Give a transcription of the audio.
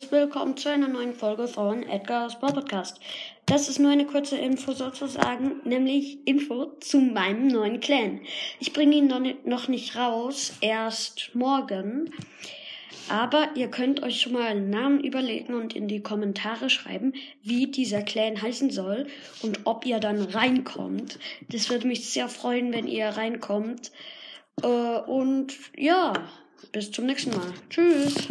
Willkommen zu einer neuen Folge von Edgar's Ball Podcast. Das ist nur eine kurze Info sozusagen, nämlich Info zu meinem neuen Clan. Ich bringe ihn noch nicht raus, erst morgen. Aber ihr könnt euch schon mal einen Namen überlegen und in die Kommentare schreiben, wie dieser Clan heißen soll und ob ihr dann reinkommt. Das würde mich sehr freuen, wenn ihr reinkommt. Äh, und ja, bis zum nächsten Mal. Tschüss.